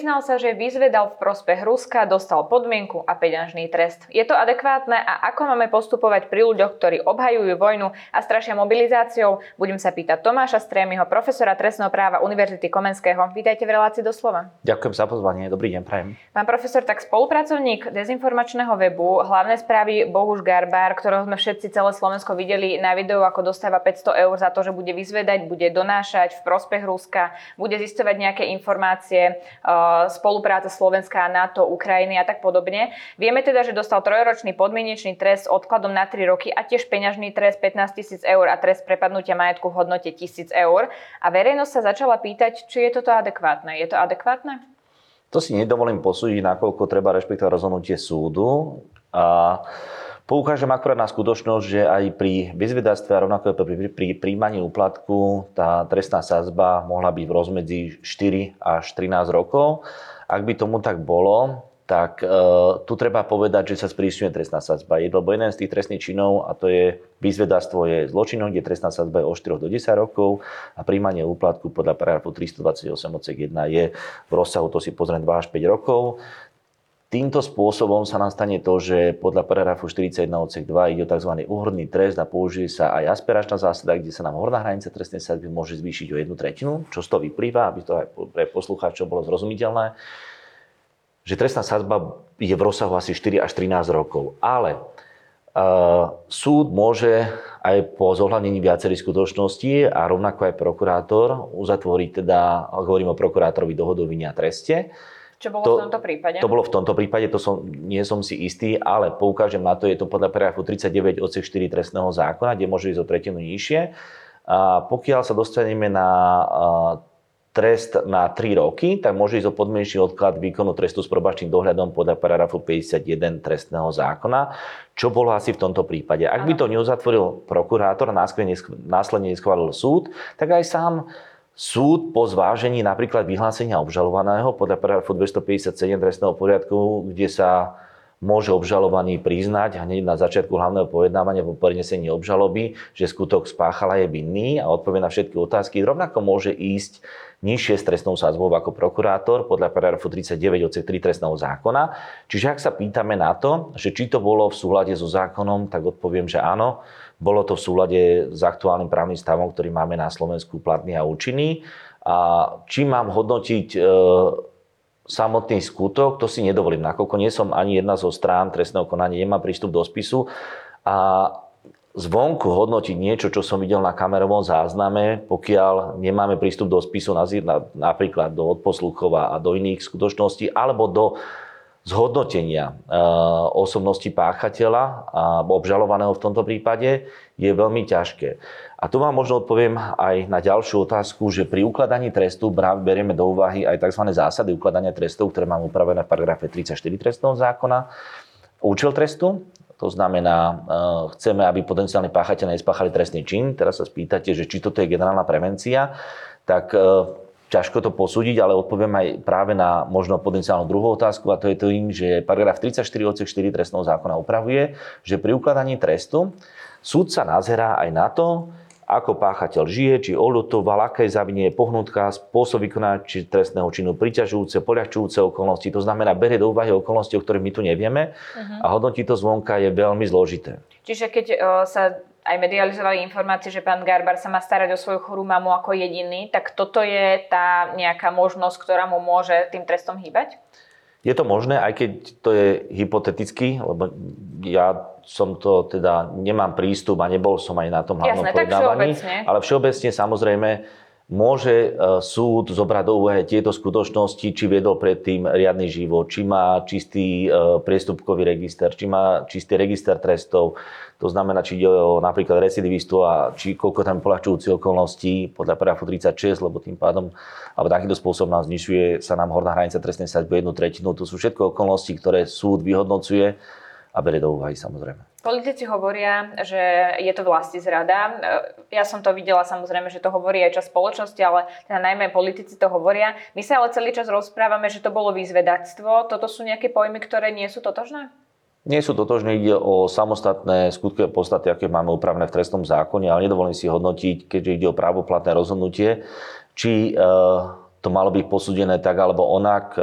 Priznal sa, že vyzvedal v prospech Ruska, dostal podmienku a peňažný trest. Je to adekvátne a ako máme postupovať pri ľuďoch, ktorí obhajujú vojnu a strašia mobilizáciou? Budem sa pýtať Tomáša Strémiho, profesora trestného práva Univerzity Komenského. Vítajte v relácii doslova. Ďakujem za pozvanie, dobrý deň, prajem. Pán profesor, tak spolupracovník dezinformačného webu, hlavné správy Bohuš Garbár, ktorého sme všetci celé Slovensko videli na videu, ako dostáva 500 eur za to, že bude vyzvedať, bude donášať v prospech Ruska, bude zistovať nejaké informácie spolupráca Slovenska, NATO, Ukrajiny a tak podobne. Vieme teda, že dostal trojročný podmienečný trest s odkladom na 3 roky a tiež peňažný trest 15 tisíc eur a trest prepadnutia majetku v hodnote 1000 eur. A verejnosť sa začala pýtať, či je toto adekvátne. Je to adekvátne? To si nedovolím posúdiť, nakoľko treba rešpektovať rozhodnutie súdu. A Poukážem akurát na skutočnosť, že aj pri vyzvedáctve a rovnako pri, pri príjmaní úplatku tá trestná sázba mohla byť v rozmedzi 4 až 13 rokov. Ak by tomu tak bolo, tak e, tu treba povedať, že sa sprísňuje trestná sadzba. Je lebo jeden z tých trestných činov, a to je vyzvedáctvo je zločinom, kde trestná sadzba je od 4 do 10 rokov a príjmanie úplatku podľa paragrafu 328 odsek 1 je v rozsahu, to si pozriem, 2 až 5 rokov. Týmto spôsobom sa nám stane to, že podľa paragrafu 41 odsek 2 ide o tzv. úhrný trest a použije sa aj aspiračná zásada, kde sa nám horná hranica trestnej sadzby môže zvýšiť o jednu tretinu, čo z toho vyplýva, aby to aj pre poslucháčov bolo zrozumiteľné, že trestná sadzba je v rozsahu asi 4 až 13 rokov. Ale uh, súd môže aj po zohľadnení viacerých skutočností a rovnako aj prokurátor uzatvoriť teda, hovorím o prokurátorovi dohodu a treste, čo bolo to, v tomto prípade? To bolo v tomto prípade, to som, nie som si istý, ale poukážem na to, je to podľa paragrafu 39 odsek 4 trestného zákona, kde môže ísť o tretinu nižšie. A pokiaľ sa dostaneme na trest na 3 roky, tak môže ísť o podmienečný odklad výkonu trestu s probačným dohľadom podľa paragrafu 51 trestného zákona, čo bolo asi v tomto prípade. Ak by to neuzatvoril prokurátor následne neschválil súd, tak aj sám Súd po zvážení napríklad vyhlásenia obžalovaného podľa paragrafu 257 trestného poriadku, kde sa môže obžalovaný priznať hneď na začiatku hlavného pojednávania po prenesení obžaloby, že skutok spáchala je vinný a odpovie na všetky otázky. Rovnako môže ísť nižšie s trestnou sázbou ako prokurátor podľa paragrafu 39 odsek 3 trestného zákona. Čiže ak sa pýtame na to, že či to bolo v súlade so zákonom, tak odpoviem, že áno. Bolo to v súlade s aktuálnym právnym stavom, ktorý máme na Slovensku platný a účinný. A či mám hodnotiť e, samotný skutok, to si nedovolím, nakoľko nie som ani jedna zo strán trestného konania, nemám prístup do spisu. A zvonku hodnotiť niečo, čo som videl na kamerovom zázname, pokiaľ nemáme prístup do spisu napríklad do odposluchov a do iných skutočností, alebo do zhodnotenia eh, osobnosti páchateľa a obžalovaného v tomto prípade je veľmi ťažké. A tu vám možno odpoviem aj na ďalšiu otázku, že pri ukladaní trestu berieme do úvahy aj tzv. zásady ukladania trestov, ktoré mám upravené v paragrafe 34 trestného zákona. Účel trestu, to znamená, eh, chceme, aby potenciálni páchateľ nespáchali trestný čin. Teraz sa spýtate, že či toto je generálna prevencia, tak eh, ťažko to posúdiť, ale odpoviem aj práve na možno potenciálnu druhú otázku a to je tým, že paragraf 34 odsek 4 trestného zákona upravuje, že pri ukladaní trestu súd sa nazerá aj na to, ako páchateľ žije, či oľutoval, aké zavinie pohnutka, spôsob vykonania či trestného činu, priťažujúce, poľahčujúce okolnosti. To znamená, berie do úvahy okolnosti, o ktorých my tu nevieme uh-huh. a hodnotí to zvonka je veľmi zložité. Čiže keď uh, sa aj medializovali informácie, že pán Garbar sa má starať o svoju chorú mamu ako jediný, tak toto je tá nejaká možnosť, ktorá mu môže tým trestom hýbať? Je to možné, aj keď to je hypoteticky, lebo ja som to teda, nemám prístup a nebol som aj na tom hlavnom Jasné, pojednávaní. Ale všeobecne samozrejme Môže e, súd zobrať do úvahy tieto skutočnosti, či viedol predtým riadny život, či má čistý e, priestupkový register, či má čistý register trestov. To znamená, či ide o napríklad recidivistu a či koľko tam polahčujúci okolností podľa paragrafu 36, lebo tým pádom, alebo takýto spôsob nám znižuje sa nám horná hranica trestnej sadzby jednu tretinu. To sú všetko okolnosti, ktoré súd vyhodnocuje a berie do úvahy samozrejme. Politici hovoria, že je to vlasti zrada. Ja som to videla samozrejme, že to hovorí aj čas spoločnosti, ale teda najmä politici to hovoria. My sa ale celý čas rozprávame, že to bolo výzvedáctvo. Toto sú nejaké pojmy, ktoré nie sú totožné? Nie sú totožné, ide o samostatné skutkové podstaty, aké máme upravené v trestnom zákone, ale nedovolím si hodnotiť, keďže ide o právoplatné rozhodnutie, či e, to malo byť posúdené tak alebo onak. E,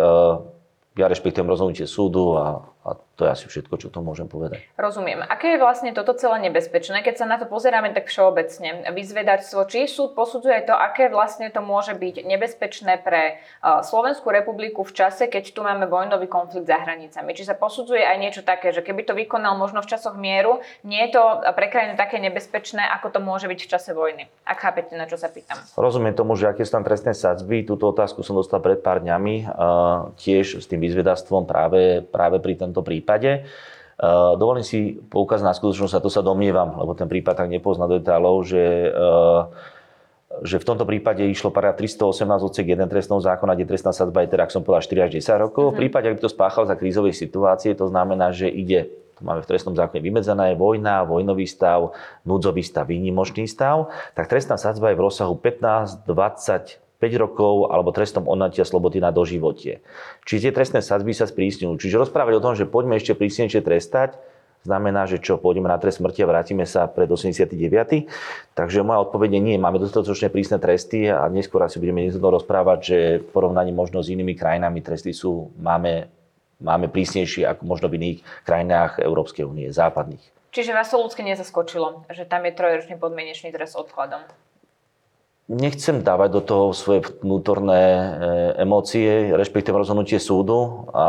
ja rešpektujem rozhodnutie súdu a a to je asi všetko, čo to môžem povedať. Rozumiem. Aké je vlastne toto celé nebezpečné, keď sa na to pozeráme tak všeobecne? Vyzvedačstvo, či súd posudzuje to, aké vlastne to môže byť nebezpečné pre Slovenskú republiku v čase, keď tu máme vojnový konflikt za hranicami. Či sa posudzuje aj niečo také, že keby to vykonal možno v časoch mieru, nie je to pre krajinu také nebezpečné, ako to môže byť v čase vojny. Ak chápete, na čo sa pýtam. Rozumiem tomu, že aké sú tam trestné sadzby. Túto otázku som dostal pred pár dňami, tiež s tým vyzvedactvom práve, práve pri tomto tomto prípade. Eh, dovolím si poukázať na skutočnosť, a to sa domnievam, lebo ten prípad tak nepozná do detailov, že eh, že v tomto prípade išlo paragraf 318 odsek 1 trestného zákona, kde trestná sadzba je teda, ak som povedal, 4 až 10 rokov. Mm-hmm. V prípade, ak by to spáchal za krízovej situácie, to znamená, že ide to máme v trestnom zákone vymedzené, vojna, vojnový stav, núdzový stav, výnimočný stav, tak trestná sadzba je v rozsahu 15, 20, 5 rokov alebo trestom odnatia slobody na doživotie. Čiže tie trestné sadzby sa sprísňujú. Čiže rozprávať o tom, že poďme ešte prísnejšie trestať, znamená, že čo, pôjdeme na trest smrti a vrátime sa pred 89. Takže moja odpoveď je nie, máme dostatočne prísne tresty a neskôr asi budeme niekto rozprávať, že v porovnaní možno s inými krajinami tresty sú, máme, máme prísnejšie ako možno v iných krajinách Európskej únie, západných. Čiže vás to ľudské nezaskočilo, že tam je trojročný podmienečný trest odkladom? Nechcem dávať do toho svoje vnútorné e, emócie, rešpektíve rozhodnutie súdu a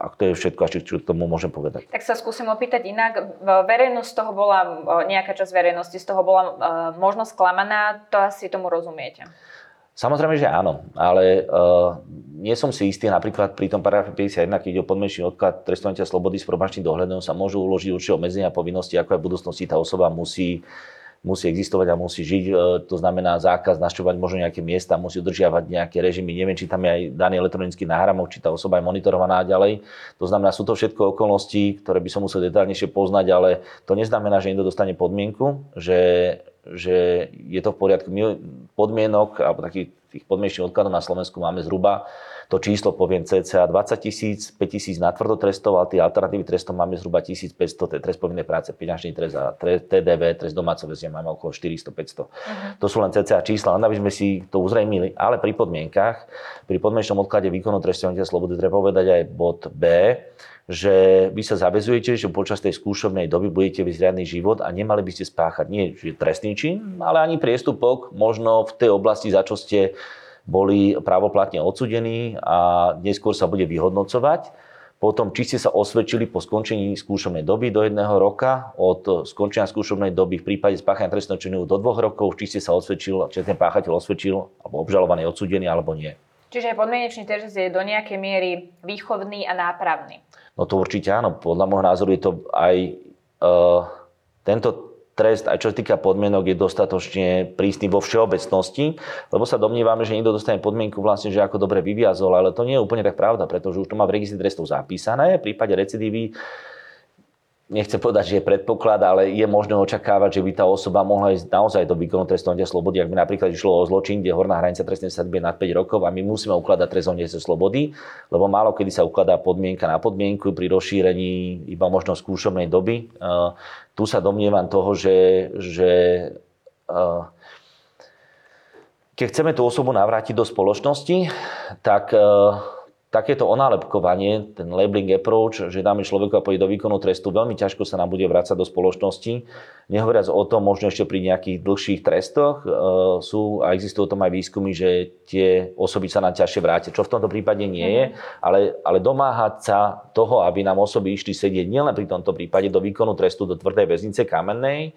ak to je všetko, čo, čo tomu môžem povedať. Tak sa skúsim opýtať inak. Verejnosť z toho bola, nejaká časť verejnosti z toho bola e, možno sklamaná, to asi tomu rozumiete. Samozrejme, že áno, ale uh, nie som si istý, napríklad pri tom paragrafe 51, keď ide o podmenší odklad trestovania slobody s probačným dohľadom, sa môžu uložiť určite obmedzenia povinnosti, ako aj v budúcnosti tá osoba musí musí existovať a musí žiť. E, to znamená zákaz našťovať možno nejaké miesta, musí udržiavať nejaké režimy. Neviem, či tam je aj daný elektronický náhramok, či tá osoba je monitorovaná ďalej. To znamená, sú to všetko okolnosti, ktoré by som musel detálnejšie poznať, ale to neznamená, že niekto dostane podmienku, že, že je to v poriadku. My podmienok, alebo takých tých podmienečných odkladov na Slovensku máme zhruba to číslo poviem cca 20 tisíc, 5 tisíc na tvrdo trestov, ale tie alternatívy trestov máme zhruba 1500, to je trest povinnej práce, peňažný trest a TDV, trest domácov väzenia máme okolo 400-500. Uh-huh. Mhm. To sú len cca čísla, len aby sme si to uzrejmili, ale pri podmienkach, pri podmienečnom odklade výkonu trestovania slobody treba povedať aj bod B, že vy sa zavezujete, že počas tej skúšovnej doby budete viesť riadny život a nemali by ste spáchať nie trestný čin, ale ani priestupok, možno v tej oblasti, za čo ste boli právoplatne odsudení a neskôr sa bude vyhodnocovať. Potom, či ste sa osvedčili po skončení skúšovnej doby do jedného roka, od skončenia skúšovnej doby v prípade spáchania trestného činu do dvoch rokov, či ste sa osvedčil, či ten páchateľ osvedčil, alebo obžalovaný, odsudený, alebo nie. Čiže podmienečný trest je do nejakej miery výchovný a nápravný. No to určite áno. Podľa môjho názoru je to aj uh, tento trest, aj čo sa týka podmienok, je dostatočne prísny vo všeobecnosti, lebo sa domnívame, že niekto dostane podmienku vlastne, že ako dobre vyviazol, ale to nie je úplne tak pravda, pretože už to má v registri trestov zapísané. V prípade recidívy nechcem povedať, že je predpoklad, ale je možné očakávať, že by tá osoba mohla ísť naozaj do výkonu trestovania slobody, ak by napríklad išlo o zločin, kde horná hranica trestnej sadby je nad 5 rokov a my musíme ukladať trestovanie slobody, lebo málo kedy sa ukladá podmienka na podmienku pri rozšírení iba možno skúšobnej doby. Tu sa domnievam toho, že, že keď chceme tú osobu navrátiť do spoločnosti, tak takéto onálepkovanie, ten labeling approach, že dáme človeku a pôjde do výkonu trestu, veľmi ťažko sa nám bude vrácať do spoločnosti. Nehovoriac o tom, možno ešte pri nejakých dlhších trestoch e, sú a existujú tom aj výskumy, že tie osoby sa nám ťažšie vrátia, čo v tomto prípade nie je, mhm. ale, ale domáhať sa toho, aby nám osoby išli sedieť nielen pri tomto prípade do výkonu trestu do tvrdej väznice kamennej,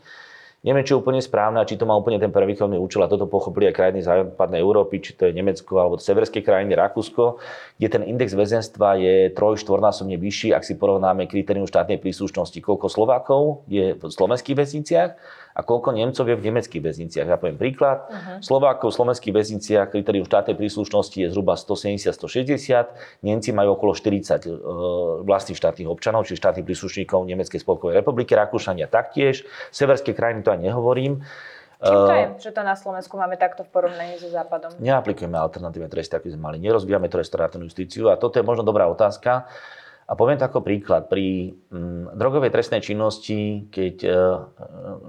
Neviem, či je úplne správne či to má úplne ten prvýchodný účel a toto pochopili aj krajiny západnej Európy, či to je Nemecko alebo severské krajiny, Rakúsko, kde ten index väzenstva je troj, štvornásobne vyšší, ak si porovnáme kritérium štátnej príslušnosti, koľko Slovákov je v slovenských väzniciach a koľko Nemcov je v nemeckých väzniciach. Ja poviem príklad. Uh-huh. Slovákov v slovenských väzniciach kritérium štátnej príslušnosti je zhruba 170-160. Nemci majú okolo 40 e, vlastných štátnych občanov, čiže štátnych príslušníkov Nemeckej spolkovej republiky, Rakúšania taktiež. Severské krajiny to aj nehovorím. Čím to je, že to na Slovensku máme takto v porovnaní so Západom? Neaplikujeme alternatívne tresty, ako sme mali. Nerozbijame to restauratívnu justíciu a toto je možno dobrá otázka. A poviem to ako príklad. Pri mm, drogovej trestnej činnosti, keď e,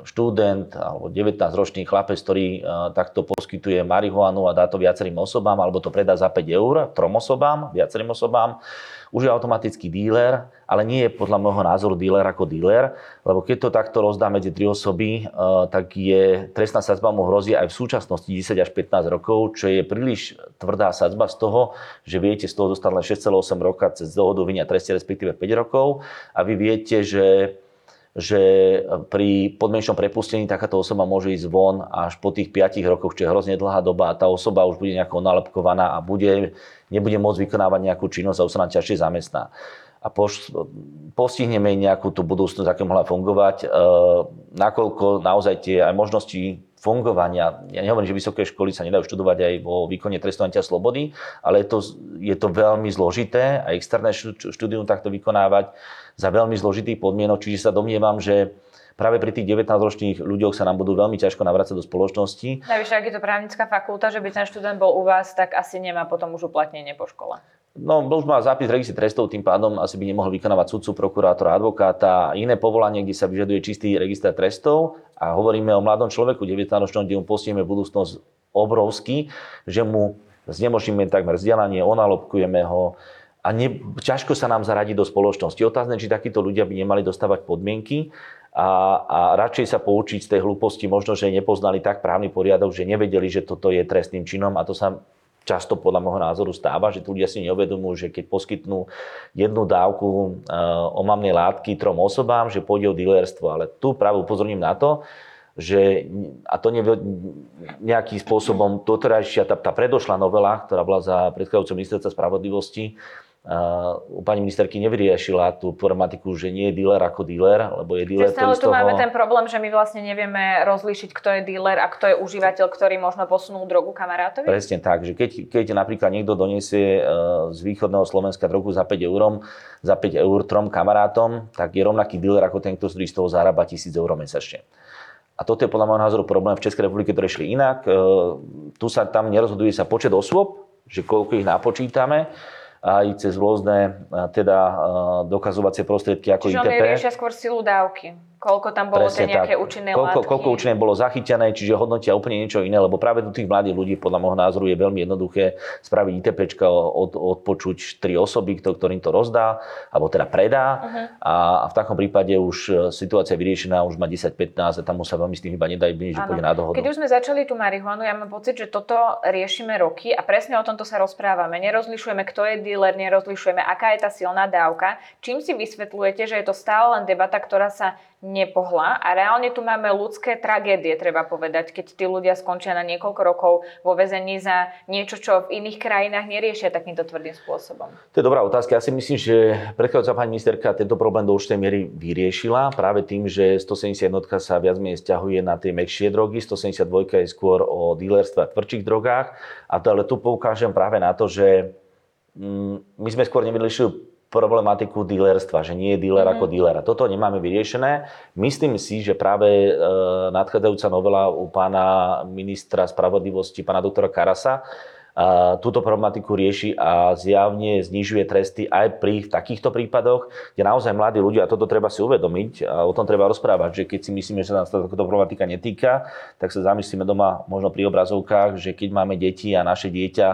študent alebo 19-ročný chlapec, ktorý e, takto poskytuje marihuanu a dá to viacerým osobám, alebo to predá za 5 eur trom osobám, viacerým osobám, už je automatický díler, ale nie je podľa môjho názoru díler ako díler, lebo keď to takto rozdá medzi tri osoby, eh, tak je trestná sadzba mu hrozí aj v súčasnosti 10 až 15 rokov, čo je príliš tvrdá sadzba z toho, že viete z toho dostať len 6,8 roka cez dohodu vinia treste, respektíve 5 rokov. A vy viete, že že pri podmienečnom prepustení takáto osoba môže ísť von až po tých 5 rokoch, čo je hrozne dlhá doba a tá osoba už bude nejako nalepkovaná a bude, nebude môcť vykonávať nejakú činnosť a už sa nám ťažšie zamestná. A poš, postihneme nejakú tú budúcnosť, aké mohla fungovať, e, nakoľko naozaj tie aj možnosti fungovania, ja nehovorím, že vysoké školy sa nedajú študovať aj vo výkone trestovania slobody, ale to, je to veľmi zložité a externé štúdium takto vykonávať za veľmi zložitých podmienok, čiže sa domnievam, že práve pri tých 19-ročných ľuďoch sa nám budú veľmi ťažko navrácať do spoločnosti. Najvyššie, ak je to právnická fakulta, že by ten študent bol u vás, tak asi nemá potom už uplatnenie po škole. No, už má zápis registri trestov, tým pádom asi by nemohol vykonávať sudcu, prokurátora, advokáta a iné povolanie, kde sa vyžaduje čistý register trestov. A hovoríme o mladom človeku, 19-ročnom, kde mu postihneme budúcnosť obrovský, že mu znemožníme takmer vzdelanie, onalobkujeme ho a ne, ťažko sa nám zaradiť do spoločnosti. Otázne, či takíto ľudia by nemali dostávať podmienky a, a radšej sa poučiť z tej hlúposti, možno, že nepoznali tak právny poriadok, že nevedeli, že toto je trestným činom a to sa často podľa môjho názoru stáva, že tu ľudia si neuvedomujú, že keď poskytnú jednu dávku uh, omamnej látky trom osobám, že pôjde o dealerstvo. Ale tu práve upozorním na to, že, a to ne, nejakým spôsobom, doterajšia, tá, tá predošlá novela, ktorá bola za predchádzajúceho ministerstva spravodlivosti, u pani ministerky nevyriešila tú problematiku, že nie je dealer ako dealer, lebo je dealer, ktorý z toho... tu máme ten problém, že my vlastne nevieme rozlíšiť, kto je dealer a kto je užívateľ, ktorý možno posunul drogu kamarátovi? Presne tak, že keď, keď napríklad niekto donesie e, z východného Slovenska drogu za 5 eur, za 5 eur trom kamarátom, tak je rovnaký dealer ako ten, ktorý z toho zarába 1000 eur mesačne. A toto je podľa môjho názoru problém v Českej republike, ktoré šli inak. E, tu sa tam nerozhoduje sa počet osôb, že koľko ich napočítame, aj cez rôzne teda dokazovacie prostriedky ako Čiže ITP. Čiže riešia skôr silu dávky. Koľko tam bolo tie nejaké tak. účinné koľko, látky? Koľko účinné bolo zachytené, čiže hodnotia úplne niečo iné, lebo práve u tých mladých ľudí podľa môjho názoru je veľmi jednoduché spraviť ITP, od, odpočuť tri osoby, ktorým to rozdá, alebo teda predá uh-huh. a, a v takom prípade už e, situácia je vyriešená, už má 10-15 a tam sa veľmi s tým iba nedá byť, že pôjde na dohodu. Keď už sme začali tú marihuanu, ja mám pocit, že toto riešime roky a presne o tomto sa rozprávame. Nerozlišujeme, kto je dealer, nerozlišujeme, aká je tá silná dávka. Čím si vysvetľujete, že je to stále len debata, ktorá sa nepohla a reálne tu máme ľudské tragédie, treba povedať, keď tí ľudia skončia na niekoľko rokov vo väzení za niečo, čo v iných krajinách neriešia takýmto tvrdým spôsobom. To je dobrá otázka. Ja si myslím, že predchádzajúca pani ministerka tento problém do určitej miery vyriešila práve tým, že 171 sa viac menej stiahuje na tie mekšie drogy, 172 je skôr o dílerstve a tvrdších drogách. A to, ale tu poukážem práve na to, že mm, my sme skôr nevylišili problematiku dealerstva, že nie je dealer mm. ako dealer. A toto nemáme vyriešené. Myslím si, že práve e, nadchádzajúca novela u pána ministra spravodlivosti, pána doktora Karasa, a e, túto problematiku rieši a zjavne znižuje tresty aj pri takýchto prípadoch, kde naozaj mladí ľudia, a toto treba si uvedomiť a o tom treba rozprávať, že keď si myslíme, že nás táto problematika netýka, tak sa zamyslíme doma možno pri obrazovkách, že keď máme deti a naše dieťa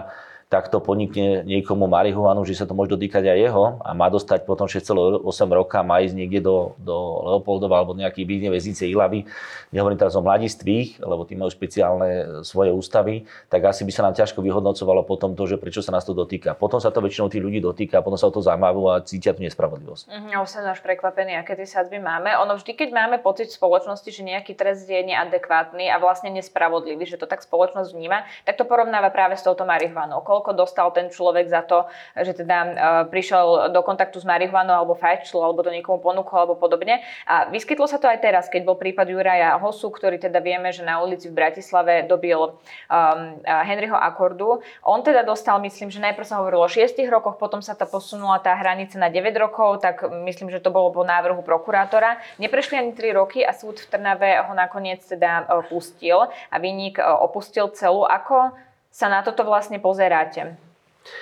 takto podnikne niekomu marihuanu, že sa to môže dotýkať aj jeho a má dostať potom 6,8 roka, má ísť niekde do, do Leopoldova alebo nejaký bývne väznice Ilavy, nehovorím teraz o mladistvých, lebo tí majú špeciálne svoje ústavy, tak asi by sa nám ťažko vyhodnocovalo potom to, že prečo sa nás to dotýka. Potom sa to väčšinou tí ľudí dotýka, potom sa o to zaujímajú a cítia tú nespravodlivosť. Ja som až prekvapený, aké tie sadzby máme. Ono vždy, keď máme pocit v spoločnosti, že nejaký trest je neadekvátny a vlastne nespravodlivý, že to tak spoločnosť vníma, tak to porovnáva práve s touto marihuanou koľko dostal ten človek za to, že teda uh, prišiel do kontaktu s marihuanou alebo fajčil, alebo to niekomu ponúkol alebo podobne. A vyskytlo sa to aj teraz, keď bol prípad Juraja Hosu, ktorý teda vieme, že na ulici v Bratislave dobil um, Henryho Akordu. On teda dostal, myslím, že najprv sa hovorilo o 6 rokoch, potom sa tá posunula tá hranica na 9 rokov, tak myslím, že to bolo po návrhu prokurátora. Neprešli ani 3 roky a súd v Trnave ho nakoniec teda pustil a vynik opustil celú. Ako sa na toto vlastne pozeráte,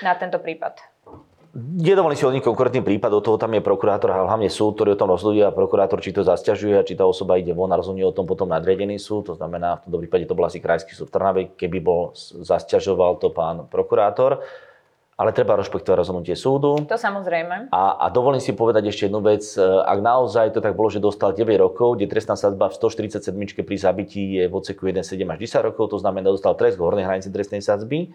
na tento prípad? Nedovolím si nich konkrétny prípad, od toho tam je prokurátor a hlavne súd, ktorý o tom rozhoduje a prokurátor či to zasťažuje a či tá osoba ide von a rozhodne o tom potom nadriadený súd. To znamená, v tomto prípade to bol asi krajský súd v Trnave, keby bol zasťažoval to pán prokurátor. Ale treba rešpektovať rozhodnutie súdu. To samozrejme. A, a dovolím si povedať ešte jednu vec. Ak naozaj to tak bolo, že dostal 9 rokov, kde trestná sadba v 147 pri zabití je v odseku 1, 7 až 10 rokov, to znamená, dostal trest v hornej hranici trestnej sadzby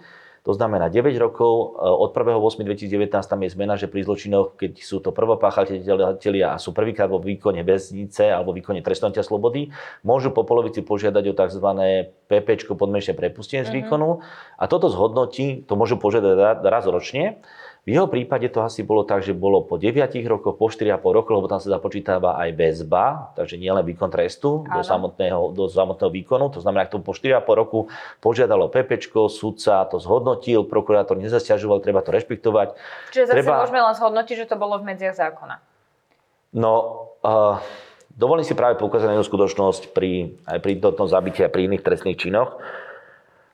to znamená 9 rokov, e, od 1.8.2019 tam je zmena, že pri zločinoch, keď sú to prvopáchatelia a sú prvýkrát vo výkone väznice alebo výkone trestnotia slobody, môžu po polovici požiadať o tzv. PP podmienečné prepustenie z mhm. výkonu a toto zhodnotí, to môžu požiadať raz ročne v jeho prípade to asi bolo tak, že bolo po 9 rokoch, po 4,5 rokoch, lebo tam sa započítava aj väzba, takže nielen výkon trestu do samotného, do samotného výkonu. To znamená, ak to po 4,5 roku požiadalo PP, sudca to zhodnotil, prokurátor nezasťažoval, treba to rešpektovať. Čiže zase treba... môžeme len zhodnotiť, že to bolo v medziach zákona. No, uh, dovolím si práve poukázať na jednu skutočnosť pri, aj pri tomto zabití a pri iných trestných činoch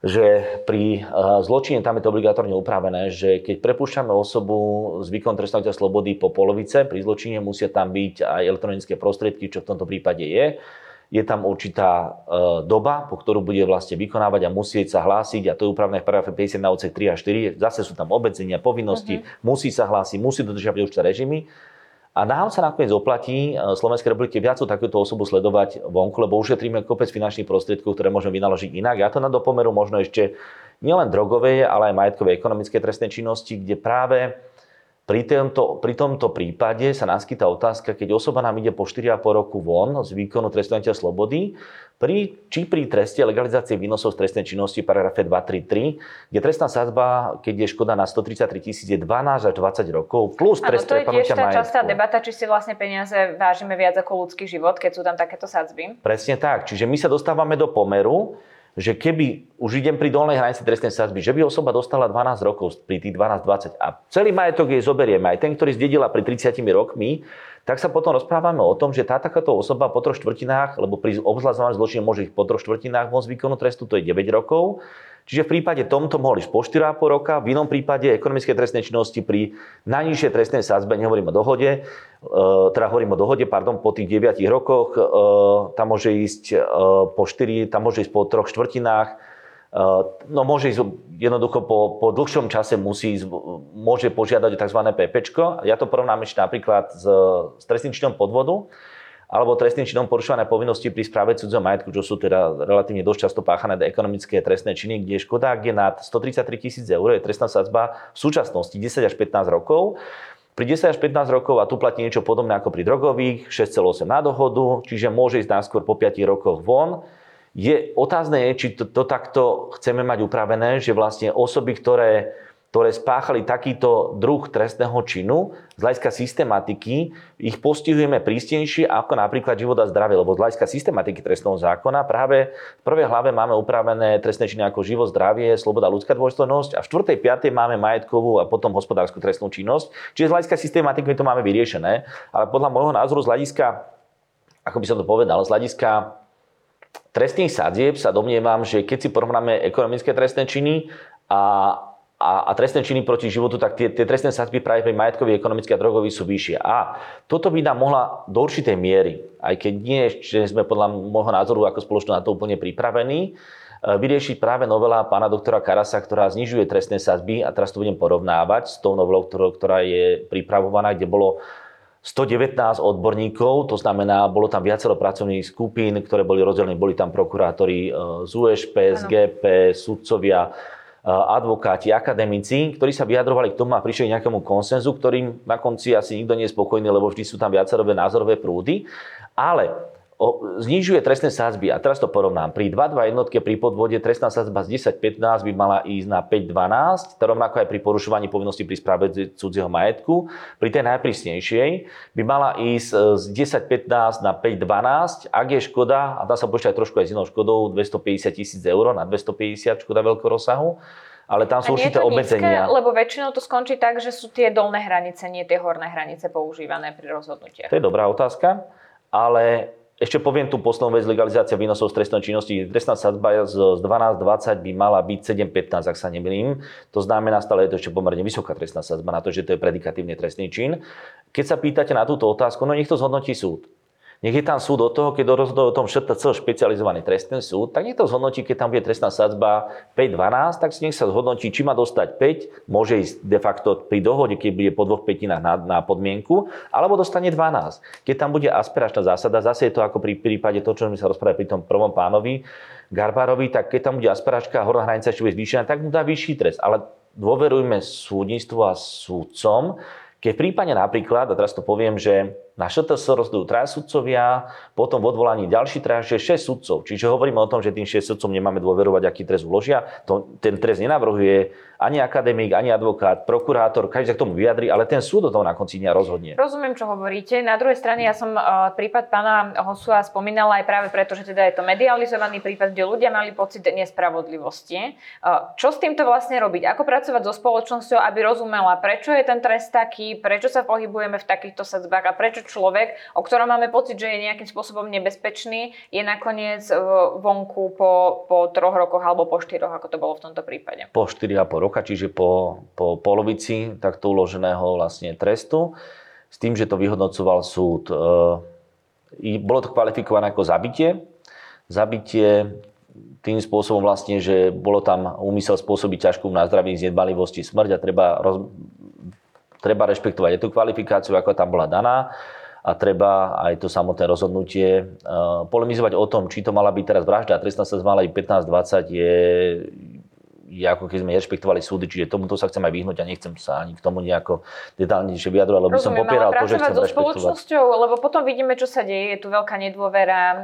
že pri eh, zločine tam je to obligátorne upravené, že keď prepúšťame osobu z výkonu trestného slobody po polovice, pri zločine musia tam byť aj elektronické prostriedky, čo v tomto prípade je. Je tam určitá eh, doba, po ktorú bude vlastne vykonávať a musieť sa hlásiť, a to je upravené v paragrafe 50 na odsek 3 a 4. Zase sú tam obmedzenia, povinnosti, uh-huh. musí sa hlásiť, musí dodržiavať určité režimy. A nám sa nakoniec oplatí e, Slovenskej republike viac takúto osobu sledovať vonku, lebo ušetríme kopec finančných prostriedkov, ktoré môžeme vynaložiť inak. Ja to na dopomeru možno ešte nielen drogovej, ale aj majetkové ekonomické trestné činnosti, kde práve pri tomto, pri tomto prípade sa naskytá otázka, keď osoba nám ide po 4,5 roku von z výkonu trestnotia slobody, pri, či pri treste legalizácie výnosov z trestnej činnosti paragrafe 233, kde trestná sadzba, keď je škoda na 133 tisíc, je 12 až 20 rokov, plus trest to je tiež tá častá debata, či si vlastne peniaze vážime viac ako ľudský život, keď sú tam takéto sadzby. Presne tak. Čiže my sa dostávame do pomeru, že keby, už idem pri dolnej hranici trestnej sadzby, že by osoba dostala 12 rokov pri tých 12-20 a celý majetok jej zoberieme, aj ten, ktorý zdedila pri 30 rokmi, tak sa potom rozprávame o tom, že tá takáto osoba po troch štvrtinách, lebo pri obzvlášť zločine môže ich po troch štvrtinách môcť výkonu trestu, to je 9 rokov, Čiže v prípade tomto mohli po 4,5 roka, v inom prípade ekonomické trestnej činnosti pri najnižšej trestnej sázbe, nehovorím o dohode, e, teda hovorím o dohode, pardon, po tých 9 rokoch, e, tam môže ísť e, po 4, tam môže ísť po troch štvrtinách, no môže ísť jednoducho po, po dlhšom čase musí ísť, môže požiadať o tzv. PP. Ja to porovnám ešte napríklad s, s trestným činom podvodu alebo trestným činom porušované povinnosti pri správe cudzieho majetku, čo sú teda relatívne dosť často páchané ekonomické trestné činy, kde škoda, je nad 133 tisíc eur, je trestná sadzba v súčasnosti 10 až 15 rokov. Pri 10 až 15 rokov a tu platí niečo podobné ako pri drogových, 6,8 na dohodu, čiže môže ísť náskôr po 5 rokoch von. Je otázne, či to, to takto chceme mať upravené, že vlastne osoby, ktoré ktoré spáchali takýto druh trestného činu, z hľadiska systematiky ich postihujeme prísnejšie ako napríklad život a zdravie, lebo z hľadiska systematiky trestného zákona práve v prvej hlave máme upravené trestné činy ako život, zdravie, sloboda, ľudská dôstojnosť a v 4. 5. máme majetkovú a potom hospodárskú trestnú činnosť. Čiže z hľadiska systematiky to máme vyriešené, ale podľa môjho názoru z hľadiska, ako by som to povedal, z hľadiska trestných sadzieb sa domnievam, že keď si porovnáme ekonomické trestné činy a a, a trestné činy proti životu, tak tie, tie trestné sadzby práve pri majetkový, ekonomický a drogový sú vyššie. A toto by nám mohla do určitej miery, aj keď nie ešte sme podľa môjho názoru ako spoločnosť na to úplne pripravení, e, vyriešiť práve novela pána doktora Karasa, ktorá znižuje trestné sadzby. A teraz to budem porovnávať s tou novelou, ktorá je pripravovaná, kde bolo 119 odborníkov, to znamená, bolo tam viacero pracovných skupín, ktoré boli rozdelené, boli tam prokurátori e, z USP, z GP, sudcovia, advokáti, akademici, ktorí sa vyjadrovali k tomu a prišli k nejakému konsenzu, ktorým na konci asi nikto nie je spokojný, lebo vždy sú tam viacerové názorové prúdy. Ale znižuje trestné sádzby. A teraz to porovnám. Pri 2-2 jednotke pri podvode trestná sádzba z 10-15 by mala ísť na 5-12, to rovnako aj pri porušovaní povinnosti pri správe cudzieho majetku. Pri tej najprísnejšej by mala ísť e, z 10-15 na 5-12, ak je škoda, a dá sa počítať trošku aj s inou škodou, 250 tisíc eur na 250 škoda veľkého rozsahu, ale tam sú určité obmedzenia. lebo väčšinou to skončí tak, že sú tie dolné hranice, nie tie horné hranice používané pri rozhodnutiach. To je dobrá otázka, ale ešte poviem tú poslednú vec, legalizácia výnosov z trestnej činnosti. Trestná sadba z 12-20 by mala byť 7-15, ak sa nemýlim. To znamená, stále je to ešte pomerne vysoká trestná sadba na to, že to je predikatívne trestný čin. Keď sa pýtate na túto otázku, no nech to zhodnotí súd. Nech je tam súd od toho, keď rozhoduje o tom ŠTC, špecializovaný trestný súd, tak nech to zhodnotí, keď tam bude trestná sadzba 5-12, tak si nech sa zhodnotí, či má dostať 5, môže ísť de facto pri dohode, keď bude po dvoch petinách na, na podmienku, alebo dostane 12. Keď tam bude aspiračná zásada, zase je to ako pri prípade to, čo sme sa rozprávali pri tom prvom pánovi, Garbarovi, tak keď tam bude aspiračka horná hranica ešte bude zvýšená, tak mu dá vyšší trest. Ale dôverujme súdnictvu a súdcom, keď v prípade napríklad, a teraz to poviem, že na ŠTS rozhodujú traja sudcovia, potom v odvolaní ďalší traja, že 6 sudcov. Čiže hovoríme o tom, že tým 6 sudcom nemáme dôverovať, aký trest uložia. To, ten trest nenavrhuje ani akademik, ani advokát, prokurátor, každý sa k tomu vyjadri, ale ten súd o tom na konci dňa rozhodne. Rozumiem, čo hovoríte. Na druhej strane ja som uh, prípad pána Hosua spomínala aj práve preto, že teda je to medializovaný prípad, kde ľudia mali pocit nespravodlivosti. Uh, čo s týmto vlastne robiť? Ako pracovať so spoločnosťou, aby rozumela, prečo je ten trest taký, prečo sa pohybujeme v takýchto sadzbách a prečo človek, o ktorom máme pocit, že je nejakým spôsobom nebezpečný, je nakoniec e, vonku po, po troch rokoch alebo po štyroch, ako to bolo v tomto prípade. Po 4,5 roka, čiže po, po polovici takto uloženého vlastne trestu, s tým, že to vyhodnocoval súd. E, bolo to kvalifikované ako zabitie. Zabitie tým spôsobom vlastne, že bolo tam úmysel spôsobiť ťažkú na zdraví, znedbalivosti, smrť a treba roz, treba rešpektovať aj tú kvalifikáciu, ako tam bola daná a treba aj to samotné rozhodnutie. Uh, polemizovať o tom, či to mala byť teraz vražda a trestná sa mala byť 15-20 je, je ako keď sme rešpektovali súdy, čiže tomuto sa chcem aj vyhnúť a nechcem sa ani k tomu nejako detálnejšie vyjadrovať, lebo by som popieral to, že chcem so spoločnosťou, lebo potom vidíme, čo sa deje, je tu veľká nedôvera e,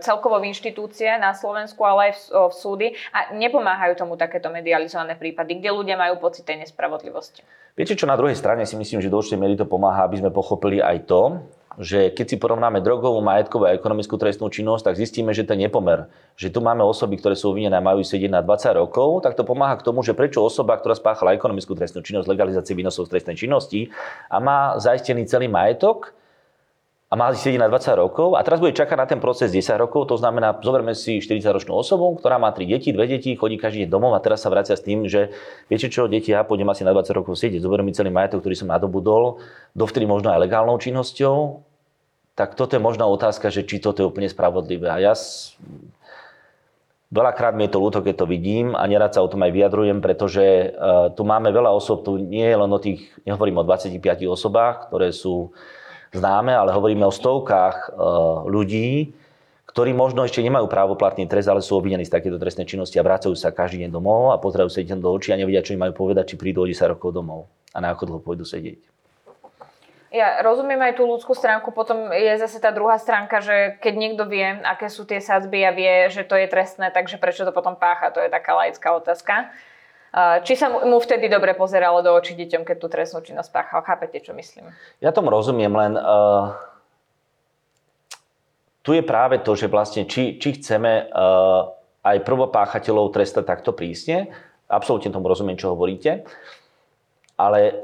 celkovo v inštitúcie na Slovensku, ale aj v, v súdy. A nepomáhajú tomu takéto medializované prípady, kde ľudia majú pocit tej nespravodlivosti. Viete čo, na druhej strane si myslím, že do určitej miery to pomáha, aby sme pochopili aj to, že keď si porovnáme drogovú, majetkovú a ekonomickú trestnú činnosť, tak zistíme, že ten nepomer, že tu máme osoby, ktoré sú obvinené a majú sedieť na 20 rokov, tak to pomáha k tomu, že prečo osoba, ktorá spáchala ekonomickú trestnú činnosť, legalizácie výnosov z trestnej činnosti a má zaistený celý majetok, a má sedieť na 20 rokov a teraz bude čakať na ten proces 10 rokov, to znamená, zoberme si 40-ročnú osobu, ktorá má 3 deti, 2 deti, chodí každý deň domov a teraz sa vracia s tým, že viete čo, deti, ja pôjdem asi na 20 rokov sedieť, zoberiem mi celý majetok, ktorý som nadobudol, dovtedy možno aj legálnou činnosťou, tak toto je možná otázka, že či toto je úplne spravodlivé. A ja Veľakrát mi je to ľúto, keď to vidím a nerad sa o tom aj vyjadrujem, pretože uh, tu máme veľa osob, tu nie je len o tých, nehovorím o 25 osobách, ktoré sú známe, ale hovoríme o stovkách e, ľudí, ktorí možno ešte nemajú právoplatný trest, ale sú obvinení z takéto trestnej činnosti a vracajú sa každý deň domov a pozerajú sa do očí a nevedia, čo im majú povedať, či prídu o 10 rokov domov a na ako dlho pôjdu sedieť. Ja rozumiem aj tú ľudskú stránku, potom je zase tá druhá stránka, že keď niekto vie, aké sú tie sadzby a vie, že to je trestné, takže prečo to potom pácha, to je taká laická otázka. Či sa mu vtedy dobre pozeralo do očí deťom, keď tú trestnú činnosť páchal? Chápete, čo myslím? Ja tomu rozumiem, len uh, tu je práve to, že vlastne či, či chceme uh, aj prvopáchateľov trestať takto prísne. Absolútne tomu rozumiem, čo hovoríte. Ale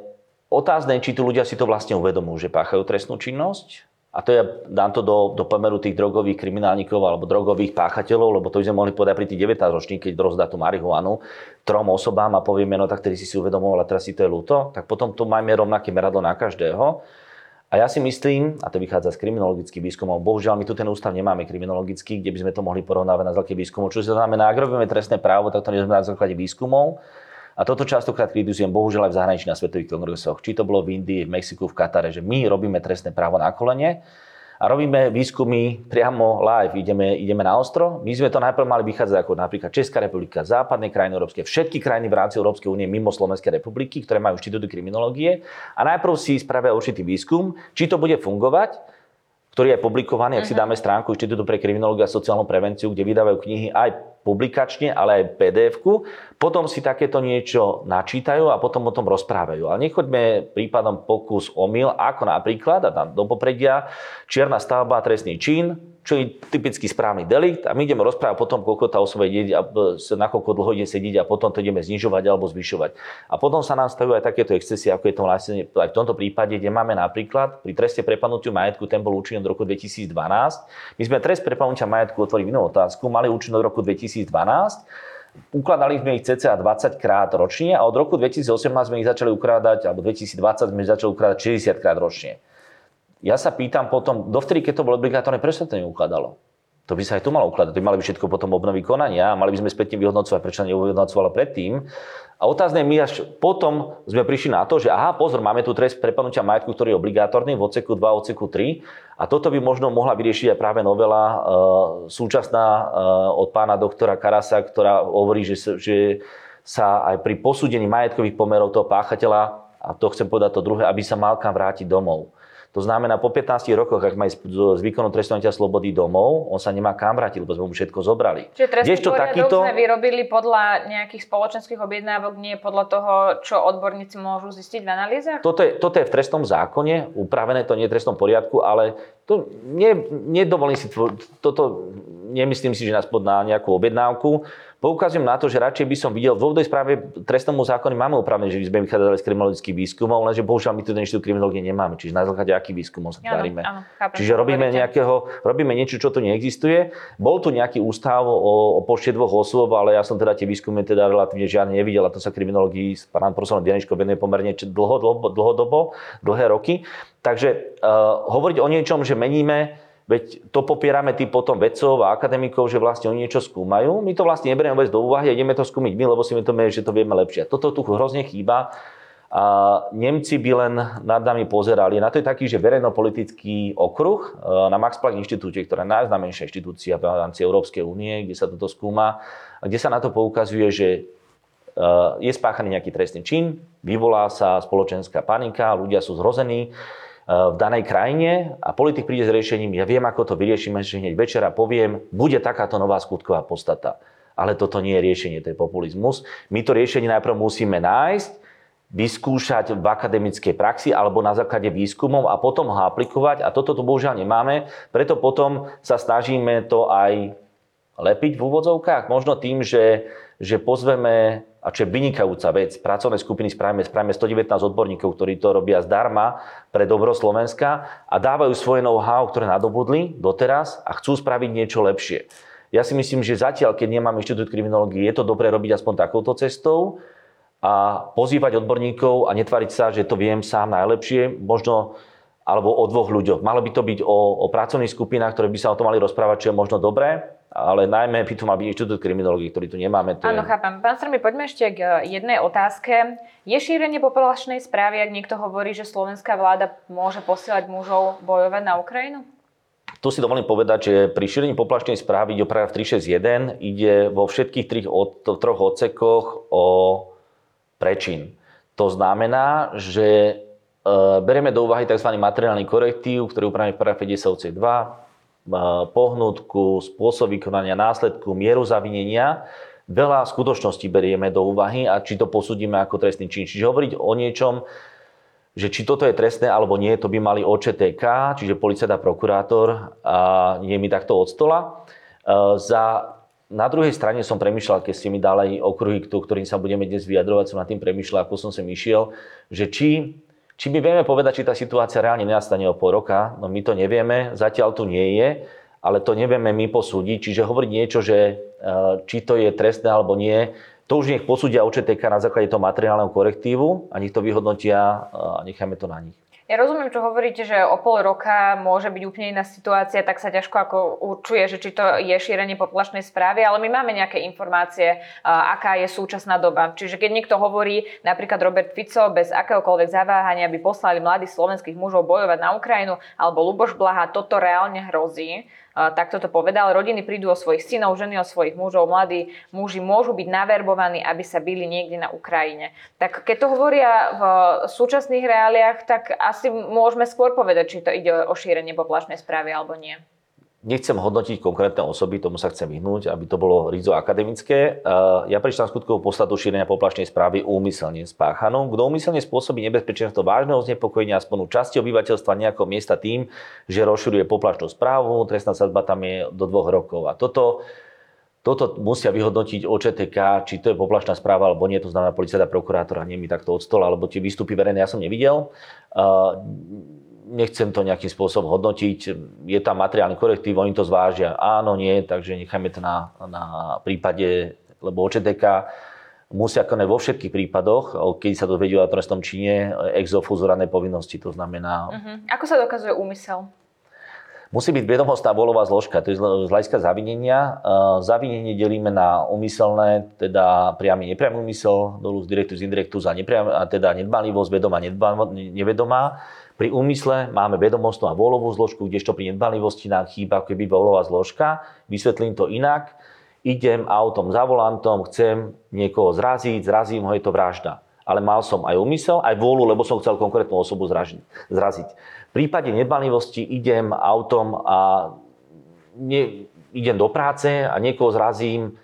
otázne, či tu ľudia si to vlastne uvedomujú, že páchajú trestnú činnosť a to je, dám to do, do pomeru tých drogových kriminálnikov alebo drogových páchateľov, lebo to by sme mohli povedať pri tých 19 ročných, keď rozdá tú marihuanu trom osobám a povieme, no tak tedy si si uvedomoval a teraz si to je ľúto, tak potom tu máme rovnaké meradlo na každého. A ja si myslím, a to vychádza z kriminologických výskumov, bohužiaľ my tu ten ústav nemáme kriminologický, kde by sme to mohli porovnávať na základe výskumov. Čo znamená, ak robíme trestné právo, tak to nie na základe výskumov, a toto častokrát kritizujem bohužiaľ aj v zahraničí na svetových kongresoch. Či to bolo v Indii, v Mexiku, v Katare, že my robíme trestné právo na kolene a robíme výskumy priamo live, ideme, ideme na ostro. My sme to najprv mali vychádzať ako napríklad Česká republika, západné krajiny európske, všetky krajiny v rámci Európskej únie mimo Slovenskej republiky, ktoré majú inštitúty kriminológie a najprv si spravia určitý výskum, či to bude fungovať ktorý je publikovaný, ak si mhm. dáme stránku Inštitútu pre kriminológiu a sociálnu prevenciu, kde vydávajú knihy aj publikačne, ale aj PDF-ku, potom si takéto niečo načítajú a potom o tom rozprávajú. Ale nechoďme prípadom pokus omyl, ako napríklad, a tam do popredia, čierna stavba, trestný čin, čo je typicky správny delikt a my ideme rozprávať potom, koľko tá osoba ide, nakoľko dlho ide sedieť a potom to ideme znižovať alebo zvyšovať. A potom sa nám stavujú aj takéto excesy, ako je to vlastne aj v tomto prípade, kde máme napríklad pri treste prepadnutiu majetku, ten bol účinný od roku 2012. My sme trest prepadnutia majetku otvorili inú otázku, mali účinný od roku 2012. Ukladali sme ich cca 20 krát ročne a od roku 2018 sme ich začali ukradať, alebo 2020 sme ich začali ukradať 60 krát ročne. Ja sa pýtam potom, dovtedy, keď to bolo obligatórne, prečo sa to neukladalo? To by sa aj tu malo ukladať. To by mali by všetko potom obnovy konania a mali by sme späť vyhodnocovať, prečo nevyhodnocovalo predtým. A otázne my až potom sme prišli na to, že aha, pozor, máme tu trest prepadnutia majetku, ktorý je obligátorný v odseku 2, odseku 3 a toto by možno mohla vyriešiť aj práve novela e, súčasná e, od pána doktora Karasa, ktorá hovorí, že, že sa aj pri posúdení majetkových pomerov toho páchateľa, a to chcem povedať to druhé, aby sa mal kam vrátiť domov. To znamená, po 15 rokoch, ak má ísť z výkonu trestnovateľa slobody domov, on sa nemá kam vrátiť, lebo sme mu všetko zobrali. Čiže trestný Kdežto takýto... sme vyrobili podľa nejakých spoločenských objednávok, nie podľa toho, čo odborníci môžu zistiť v analýzach? Toto je, toto je v trestnom zákone, upravené to nie je v trestnom poriadku, ale to nie, nedovolím si, toto nemyslím si, že nás pod na nejakú objednávku. Poukazujem na to, že radšej by som videl, v dôvodnej správe trestnomu zákonu máme upravené, že by sme vychádzali z kriminologických výskumov, lenže bohužiaľ my tu ten inštitút kriminológie nemáme, čiže na základe akých výskumov sa tvárime. Čiže robíme, nejakého, robíme niečo, čo tu neexistuje. Bol tu nejaký ústav o, o počte dvoch osôb, ale ja som teda tie výskumy teda relatívne žiadne nevidel a to sa kriminológii s pánom profesorom Dianičko venuje pomerne dlho, dlho, dlhodobo, dlhé roky. Takže uh, hovoriť o niečom, že meníme Veď to popierame tým potom vedcov a akademikov, že vlastne oni niečo skúmajú. My to vlastne neberieme vôbec do úvahy a ideme to skúmiť my, lebo si my to my, že to vieme lepšie. Toto tu hrozne chýba. A Nemci by len nad nami pozerali. Na to je taký, že verejnopolitický okruh e, na Max Planck inštitúte, ktorá je najznamenšia inštitúcia v rámci Európskej únie, kde sa toto skúma, kde sa na to poukazuje, že e, je spáchaný nejaký trestný čin, vyvolá sa spoločenská panika, ľudia sú zrození, v danej krajine a politik príde s riešením, ja viem, ako to vyriešime, že hneď večera poviem, bude takáto nová skutková podstata. Ale toto nie je riešenie, to je populizmus. My to riešenie najprv musíme nájsť, vyskúšať v akademickej praxi alebo na základe výskumov a potom ho aplikovať. A toto tu bohužiaľ nemáme, preto potom sa snažíme to aj lepiť v úvodzovkách. Možno tým, že, že pozveme a čo je vynikajúca vec, pracovné skupiny spravíme, spravíme 119 odborníkov, ktorí to robia zdarma pre dobro Slovenska a dávajú svoje know-how, ktoré nadobudli doteraz a chcú spraviť niečo lepšie. Ja si myslím, že zatiaľ, keď nemám inštitút kriminológie, je to dobré robiť aspoň takouto cestou a pozývať odborníkov a netvariť sa, že to viem sám najlepšie, možno alebo o dvoch ľuďoch. Malo by to byť o, o pracovných skupinách, ktoré by sa o tom mali rozprávať, čo je možno dobré, ale najmä by to mal byť inštitút kriminológie, ktorý tu nemáme. To Áno, je... Pán Strmi, poďme ešte k jednej otázke. Je šírenie populačnej správy, ak niekto hovorí, že slovenská vláda môže posielať mužov bojovať na Ukrajinu? Tu si dovolím povedať, že pri šírení poplačnej správy ide o paragraf 361, ide vo všetkých trich, od, troch odsekoch o prečin. To znamená, že e, berieme do úvahy tzv. materiálny korektív, ktorý upravený v paragrafe 10 2, pohnutku, spôsob vykonania následku, mieru zavinenia, veľa skutočností berieme do úvahy a či to posúdime ako trestný čin. Čiže hovoriť o niečom, že či toto je trestné alebo nie, to by mali OČTK, čiže policajt a prokurátor a nie mi takto od stola. E, za, na druhej strane som premyšľal, keď ste mi dali okruhy, ktorým sa budeme dnes vyjadrovať, som nad tým premyšľal, ako som sem išiel, že či či my vieme povedať, či tá situácia reálne nenastane o pol roka, no my to nevieme, zatiaľ tu nie je, ale to nevieme my posúdiť. Čiže hovoriť niečo, že e, či to je trestné alebo nie, to už nech posúdia UČTK na základe toho materiálneho korektívu a nech to vyhodnotia a necháme to na nich. Ja rozumiem, čo hovoríte, že o pol roka môže byť úplne iná situácia, tak sa ťažko ako určuje, že či to je šírenie populačnej správy, ale my máme nejaké informácie, aká je súčasná doba. Čiže keď niekto hovorí, napríklad Robert Fico bez akéhokoľvek zaváhania by poslali mladých slovenských mužov bojovať na Ukrajinu, alebo Luboš Blaha, toto reálne hrozí, takto to povedal. Rodiny prídu o svojich synov, ženy o svojich mužov, mladí muži môžu byť naverbovaní, aby sa byli niekde na Ukrajine. Tak keď to hovoria v súčasných reáliách, tak asi môžeme skôr povedať, či to ide o šírenie poplašnej správy alebo nie. Nechcem hodnotiť konkrétne osoby, tomu sa chcem vyhnúť, aby to bolo rizo akademické. Ja prečítam skutkovú podstatu šírenia poplašnej správy úmyselne spáchanú. Kto úmyselne spôsobí nebezpečenstvo vážneho znepokojenia aspoň časti obyvateľstva nejakého miesta tým, že rozširuje poplašnú správu, trestná sadba tam je do dvoch rokov. A toto toto musia vyhodnotiť OČTK, či to je poplašná správa alebo nie, to znamená policajta, prokurátora, nie mi takto od stola, alebo tie výstupy verejné ja som nevidel. Nechcem to nejakým spôsobom hodnotiť. Je tam materiálny korektív, oni to zvážia. Áno, nie, takže nechajme to na, na prípade, lebo OČTK musia konať vo všetkých prípadoch, keď sa dozvedia o trestnom čine, ex povinnosti, to znamená... Uh-huh. Ako sa dokazuje úmysel? Musí byť vedomostná volová zložka, to je z hľadiska zavinenia. Zavinenie delíme na umyselné, teda priamy nepriamy úmysel, dolu z direktu z indirektu za nepriam, a teda nedbalivosť, vedomá, nevedomá. Pri úmysle máme vedomostnú a volovú zložku, kdežto pri nedbalivosti nám chýba keby volová zložka. Vysvetlím to inak. Idem autom za volantom, chcem niekoho zraziť, zrazím ho, je to vražda. Ale mal som aj úmysel, aj vôľu, lebo som chcel konkrétnu osobu zraziť. V prípade nedbalivosti idem autom a ne, idem do práce a niekoho zrazím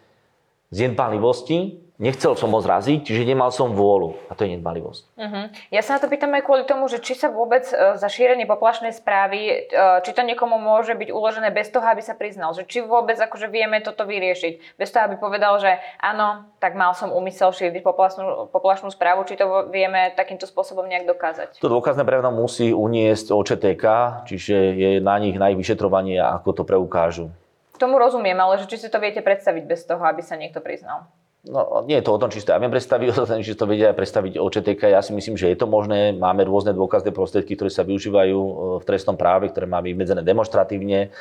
z nedbalivosti, nechcel som ho zraziť, čiže nemal som vôľu. A to je nedbalivosť. Uh-huh. Ja sa na to pýtam aj kvôli tomu, že či sa vôbec e, za šírenie poplašnej správy, e, či to niekomu môže byť uložené bez toho, aby sa priznal. Že či vôbec akože vieme toto vyriešiť. Bez toho, aby povedal, že áno, tak mal som úmysel šíriť poplašnú, poplašnú správu, či to vieme takýmto spôsobom nejak dokázať. To dôkazné brevno musí uniesť OČTK, čiže je na nich na ich vyšetrovanie, ako to preukážu. Tomu rozumiem, ale že či si to viete predstaviť bez toho, aby sa niekto priznal. No, nie je to o tom, či to ja viem predstaviť, o tom, či to vedia predstaviť OČTK. Ja si myslím, že je to možné. Máme rôzne dôkazné prostriedky, ktoré sa využívajú e, v trestnom práve, ktoré máme vymedzené demonstratívne,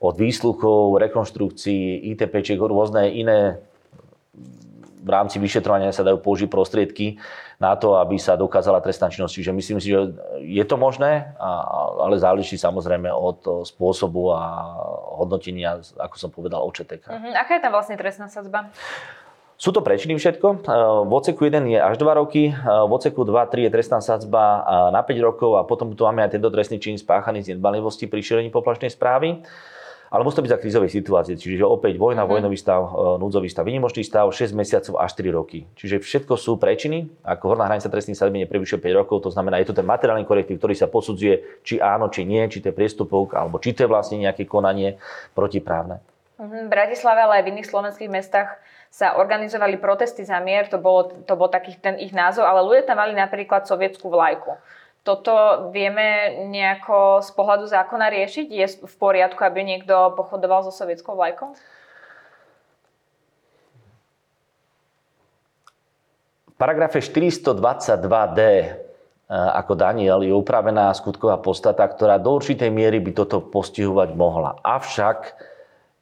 od výsluchov, rekonštrukcií, ITP, rôzne iné v rámci vyšetrovania sa dajú použiť prostriedky na to, aby sa dokázala trestná činnosť. Čiže myslím si, že je to možné, ale záleží samozrejme od spôsobu a hodnotenia, ako som povedal, OČTK. Uh-huh. Aká je tam vlastne trestná sadzba? Sú to prečiny všetko. E, v oceku 1 je až 2 roky, e, v oceku 2, 3 je trestná sadzba e, na 5 rokov a potom tu máme aj tento trestný čin spáchaný z nedbalivosti pri šírení poplašnej správy. Ale musí to byť za krízovej situácie, čiže opäť vojna, mm-hmm. vojnový stav, núdzový stav, výnimočný stav, 6 mesiacov až 4 roky. Čiže všetko sú prečiny, ako horná hranica trestných sadby neprevyšuje 5 rokov, to znamená, je to ten materiálny korektív, ktorý sa posudzuje, či áno, či nie, či to je priestupok, alebo či to je vlastne nejaké konanie protiprávne. V Bratislave, ale aj v iných slovenských mestách sa organizovali protesty za mier, to bol, to bol taký ten ich názov, ale ľudia tam mali napríklad sovietskú vlajku. Toto vieme nejako z pohľadu zákona riešiť? Je v poriadku, aby niekto pochodoval so sovietskou vlajkou? V paragrafe 422d e, ako Daniel je upravená skutková podstata, ktorá do určitej miery by toto postihovať mohla. Avšak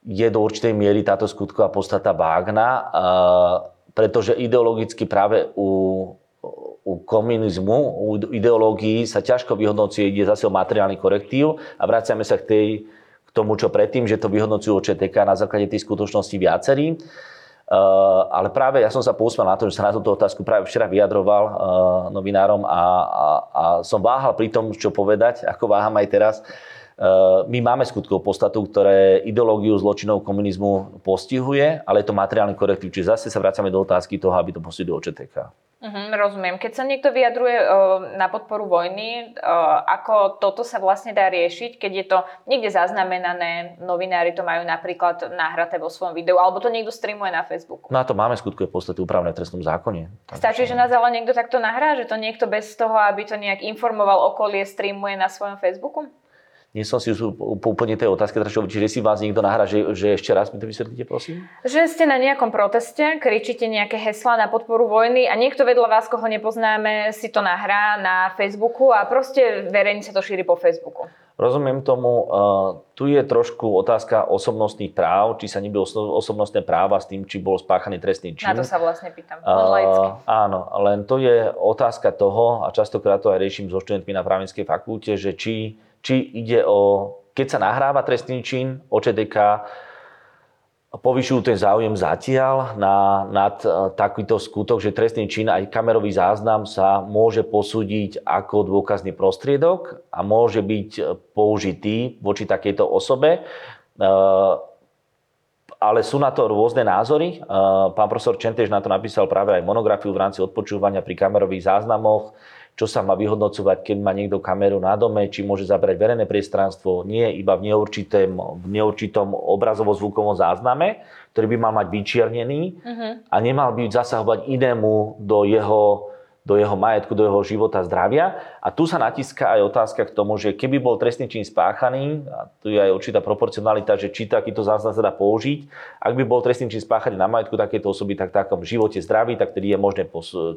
je do určitej miery táto skutková podstata vágna, pretože ideologicky práve u, u komunizmu, u ideológií sa ťažko vyhodnocuje, ide zase o materiálny korektív a vraciame sa k, tej, k tomu, čo predtým, že to vyhodnocujú ČTK na základe tej skutočnosti viacerí. Ale práve ja som sa pousmal na to, že sa na túto otázku práve včera vyjadroval uh, novinárom a, a, a som váhal pri tom, čo povedať, ako váham aj teraz. Eh, my máme skutkovú podstatu, ktoré ideológiu zločinov komunizmu postihuje, ale je to materiálny korektív. Čiže zase sa vracame do otázky toho, aby to postihlo ČTK. Uh-huh, rozumiem. Keď sa niekto vyjadruje uh, na podporu vojny, uh, ako toto sa vlastne dá riešiť, keď je to niekde zaznamenané, novinári to majú napríklad nahraté vo svojom videu, alebo to niekto streamuje na Facebooku. Na to máme skutkové podstaty upravené v trestnom zákone. Stačí, že nás ale niekto takto nahrá, že to niekto bez toho, aby to nejak informoval okolie, streamuje na svojom Facebooku? Nie som si úplne tej otázky tračil, čiže si vás niekto nahrá, že, že ešte raz mi to vysvetlíte, prosím? Že ste na nejakom proteste, kričíte nejaké heslá na podporu vojny a niekto vedľa vás, koho nepoznáme, si to nahrá na Facebooku a proste verejne sa to šíri po Facebooku. Rozumiem tomu. Tu je trošku otázka osobnostných práv, či sa nebylo osobnostné práva s tým, či bol spáchaný trestný čin. Na to sa vlastne pýtam. Uh, áno, len to je otázka toho, a častokrát to aj riešim so študentmi na právnickej fakulte, že či či ide o, keď sa nahráva trestný čin, OČDK povyšujú ten záujem zatiaľ na, nad e, takýto skutok, že trestný čin aj kamerový záznam sa môže posúdiť ako dôkazný prostriedok a môže byť e, použitý voči takejto osobe. E, ale sú na to rôzne názory. Pán profesor Čentež na to napísal práve aj monografiu v rámci odpočúvania pri kamerových záznamoch čo sa má vyhodnocovať, keď má niekto kameru na dome, či môže zabrať verejné priestranstvo, nie iba v neurčitom, v neurčitom obrazovo-zvukovom zázname, ktorý by mal mať vyčiernený uh-huh. a nemal by zasahovať inému do jeho do jeho majetku, do jeho života, zdravia. A tu sa natíska aj otázka k tomu, že keby bol trestný čin spáchaný, a tu je aj určitá proporcionalita, že či takýto záznam sa dá použiť, ak by bol trestný čin spáchaný na majetku takéto osoby, tak v takom živote zdraví, tak tedy je možné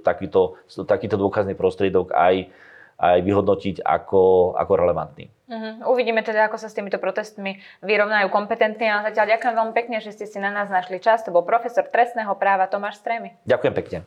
takýto, takýto dôkazný prostriedok aj, aj vyhodnotiť ako, ako relevantný. Uh-huh. Uvidíme teda, ako sa s týmito protestmi vyrovnajú kompetentní. A zatiaľ ďakujem veľmi pekne, že ste si na nás našli čas. To bol profesor trestného práva Tomáš Stremy. Ďakujem pekne.